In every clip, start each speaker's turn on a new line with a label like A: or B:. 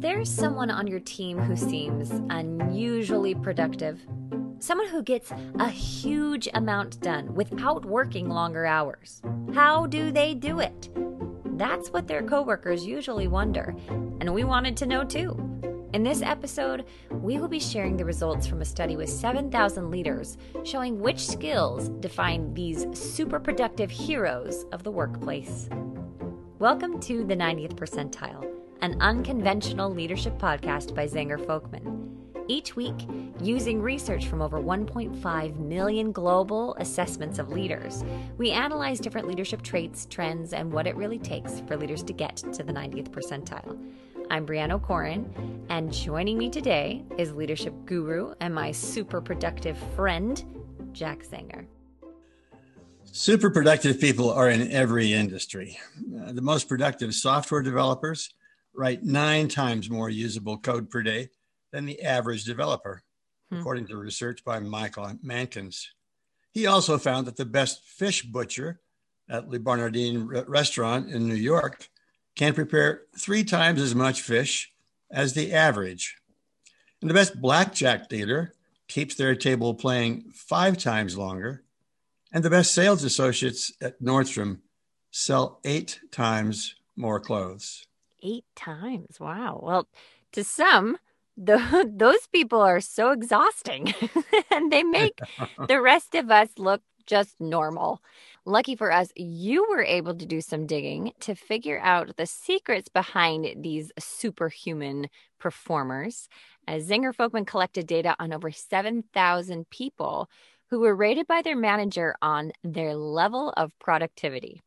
A: there someone on your team who seems unusually productive? Someone who gets a huge amount done without working longer hours. How do they do it? That's what their coworkers usually wonder, and we wanted to know too. In this episode, we will be sharing the results from a study with 7,000 leaders showing which skills define these super productive heroes of the workplace. Welcome to the 90th Percentile, an unconventional leadership podcast by Zenger Folkman. Each week, using research from over 1.5 million global assessments of leaders, we analyze different leadership traits, trends, and what it really takes for leaders to get to the 90th percentile. I'm Brianne O'Corin, and joining me today is leadership guru and my super productive friend, Jack Zenger.
B: Super productive people are in every industry. Uh, the most productive software developers write nine times more usable code per day than the average developer, hmm. according to research by Michael Mankins. He also found that the best fish butcher at Le Bernardin restaurant in New York can prepare three times as much fish as the average. And the best blackjack dealer keeps their table playing five times longer. And the best sales associates at Nordstrom sell eight times more clothes.
A: Eight times. Wow. Well, to some, the, those people are so exhausting and they make the rest of us look just normal. Lucky for us, you were able to do some digging to figure out the secrets behind these superhuman performers. Uh, As Zenger Folkman collected data on over 7,000 people who were rated by their manager on their level of productivity.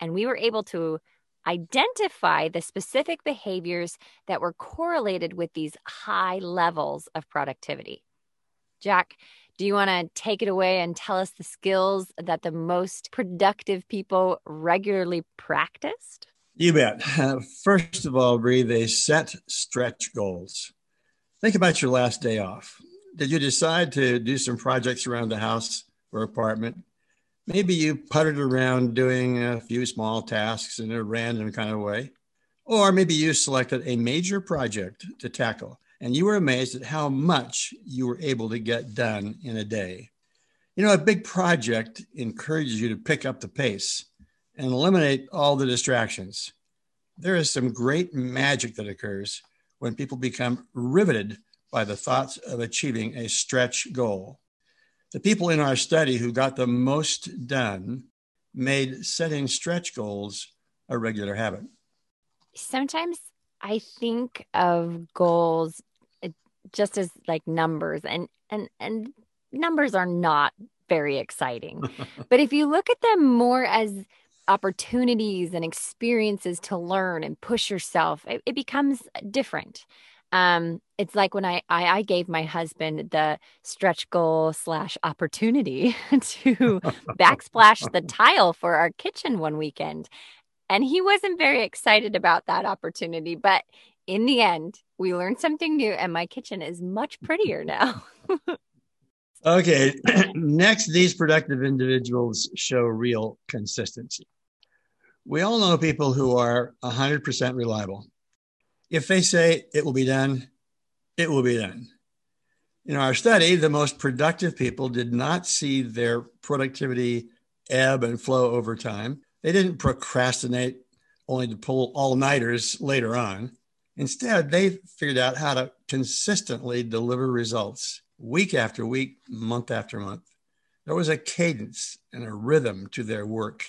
A: And we were able to identify the specific behaviors that were correlated with these high levels of productivity. Jack, do you want to take it away and tell us the skills that the most productive people regularly practiced?
B: You bet. First of all, Bree, they set stretch goals. Think about your last day off. Did you decide to do some projects around the house or apartment? Maybe you puttered around doing a few small tasks in a random kind of way. Or maybe you selected a major project to tackle and you were amazed at how much you were able to get done in a day. You know, a big project encourages you to pick up the pace and eliminate all the distractions. There is some great magic that occurs when people become riveted by the thoughts of achieving a stretch goal. The people in our study who got the most done made setting stretch goals a regular habit.
A: Sometimes I think of goals uh, just as like numbers and and and numbers are not very exciting. but if you look at them more as opportunities and experiences to learn and push yourself, it, it becomes different um it's like when I, I i gave my husband the stretch goal slash opportunity to backsplash the tile for our kitchen one weekend. And he wasn't very excited about that opportunity but in the end we learned something new and my kitchen is much prettier now.
B: Okay next these productive individuals show real consistency. We all know people who are 100% reliable if they say it will be done, it will be done. In our study, the most productive people did not see their productivity ebb and flow over time. They didn't procrastinate only to pull all nighters later on. Instead, they figured out how to consistently deliver results week after week, month after month. There was a cadence and a rhythm to their work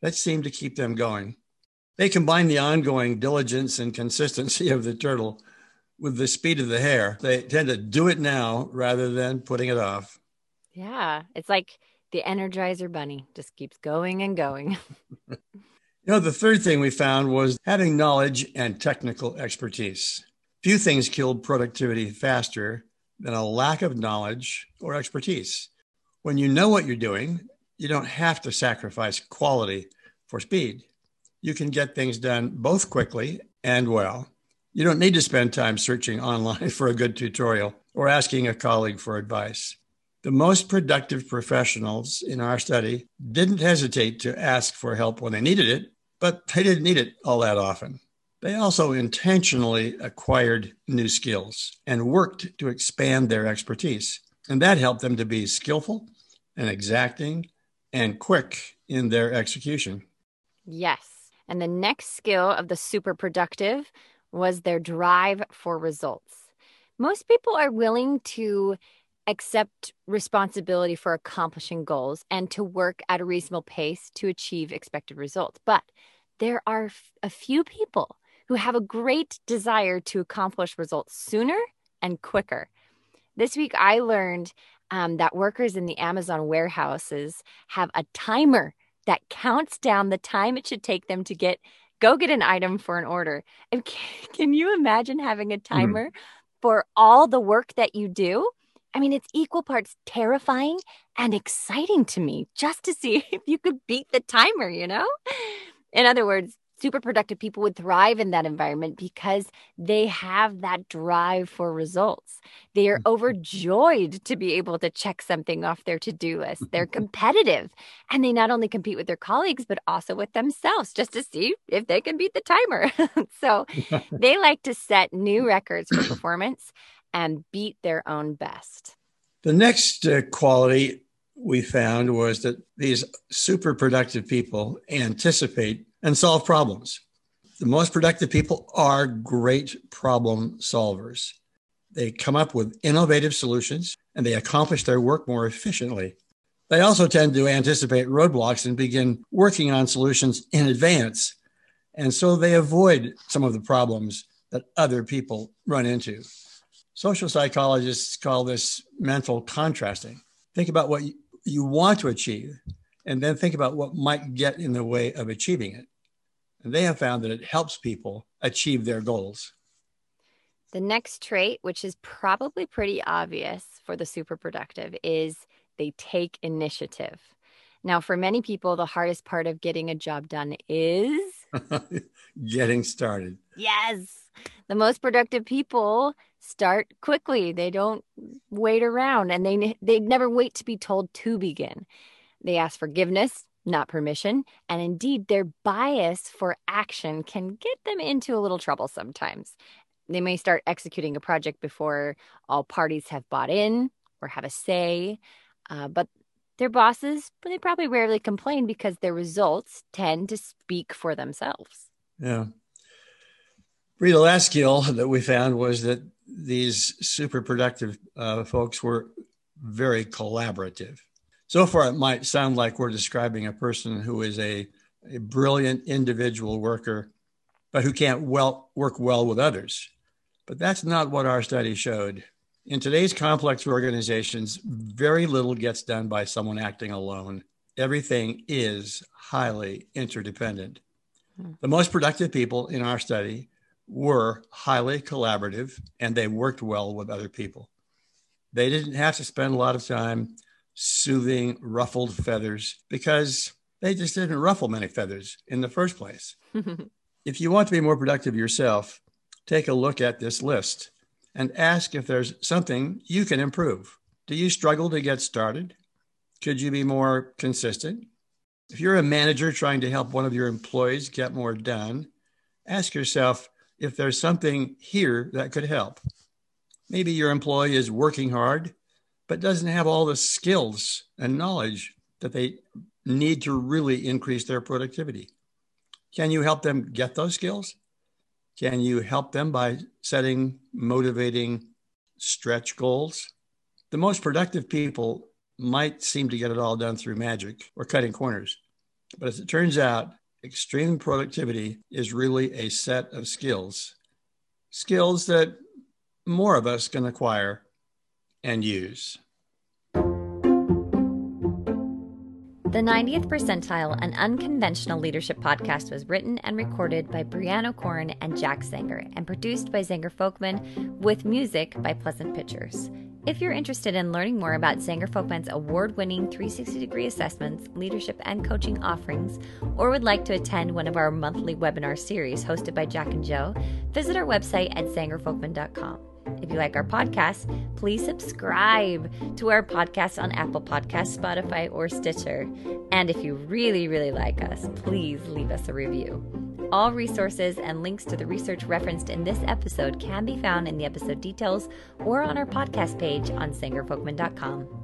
B: that seemed to keep them going. They combine the ongoing diligence and consistency of the turtle with the speed of the hare. They tend to do it now rather than putting it off.
A: Yeah, it's like the Energizer Bunny just keeps going and going.
B: you know, the third thing we found was having knowledge and technical expertise. Few things killed productivity faster than a lack of knowledge or expertise. When you know what you're doing, you don't have to sacrifice quality for speed you can get things done both quickly and well. You don't need to spend time searching online for a good tutorial or asking a colleague for advice. The most productive professionals in our study didn't hesitate to ask for help when they needed it, but they didn't need it all that often. They also intentionally acquired new skills and worked to expand their expertise. And that helped them to be skillful and exacting and quick in their execution.
A: Yes. And the next skill of the super productive was their drive for results. Most people are willing to accept responsibility for accomplishing goals and to work at a reasonable pace to achieve expected results. But there are a few people who have a great desire to accomplish results sooner and quicker. This week, I learned um, that workers in the Amazon warehouses have a timer that counts down the time it should take them to get go get an item for an order. And can, can you imagine having a mm-hmm. timer mm-hmm. for all the work that you do? I mean, it's equal parts terrifying and exciting to me just to see if you could beat the timer, you know? In other words, super productive people would thrive in that environment because they have that drive for results. They are mm-hmm. overjoyed to be able to check something off their to do list. They're competitive and they not only compete with their colleagues, but also with themselves just to see if they can beat the timer. so they like to set new records for performance and beat their own best.
B: The next uh, quality we found was that these super productive people anticipate and solve problems. The most productive people are great problem solvers. They come up with innovative solutions and they accomplish their work more efficiently. They also tend to anticipate roadblocks and begin working on solutions in advance. And so they avoid some of the problems that other people run into. Social psychologists call this mental contrasting. Think about what you want to achieve and then think about what might get in the way of achieving it. And they have found that it helps people achieve their goals.
A: The next trait, which is probably pretty obvious for the super productive, is they take initiative. Now, for many people, the hardest part of getting a job done is
B: getting started.
A: Yes. The most productive people start quickly. They don't wait around and they they never wait to be told to begin. They ask forgiveness, not permission, and indeed their bias for action can get them into a little trouble sometimes. They may start executing a project before all parties have bought in or have a say, uh, but their bosses, they probably rarely complain because their results tend to speak for themselves.
B: Yeah. The last skill that we found was that these super productive uh, folks were very collaborative. So far, it might sound like we're describing a person who is a, a brilliant individual worker, but who can't well work well with others. But that's not what our study showed. In today's complex organizations, very little gets done by someone acting alone. Everything is highly interdependent. Hmm. The most productive people in our study were highly collaborative and they worked well with other people. They didn't have to spend a lot of time soothing ruffled feathers because they just didn't ruffle many feathers in the first place. if you want to be more productive yourself, take a look at this list and ask if there's something you can improve. Do you struggle to get started? Could you be more consistent? If you're a manager trying to help one of your employees get more done, ask yourself if there's something here that could help. Maybe your employee is working hard, but doesn't have all the skills and knowledge that they need to really increase their productivity. Can you help them get those skills? Can you help them by setting motivating stretch goals? The most productive people might seem to get it all done through magic or cutting corners. But as it turns out, extreme productivity is really a set of skills, skills that more of us can acquire and use.
A: The 90th Percentile, an unconventional leadership podcast, was written and recorded by Brianna O'Corn and Jack Zenger and produced by Zenger Folkman with music by Pleasant Pictures. If you're interested in learning more about Zenger Folkman's award winning 360 degree assessments, leadership, and coaching offerings, or would like to attend one of our monthly webinar series hosted by Jack and Joe, visit our website at zengerfolkman.com. If you like our podcast, please subscribe to our podcast on Apple Podcasts, Spotify, or Stitcher. And if you really, really like us, please leave us a review. All resources and links to the research referenced in this episode can be found in the episode details or on our podcast page on zengerfolkman.com.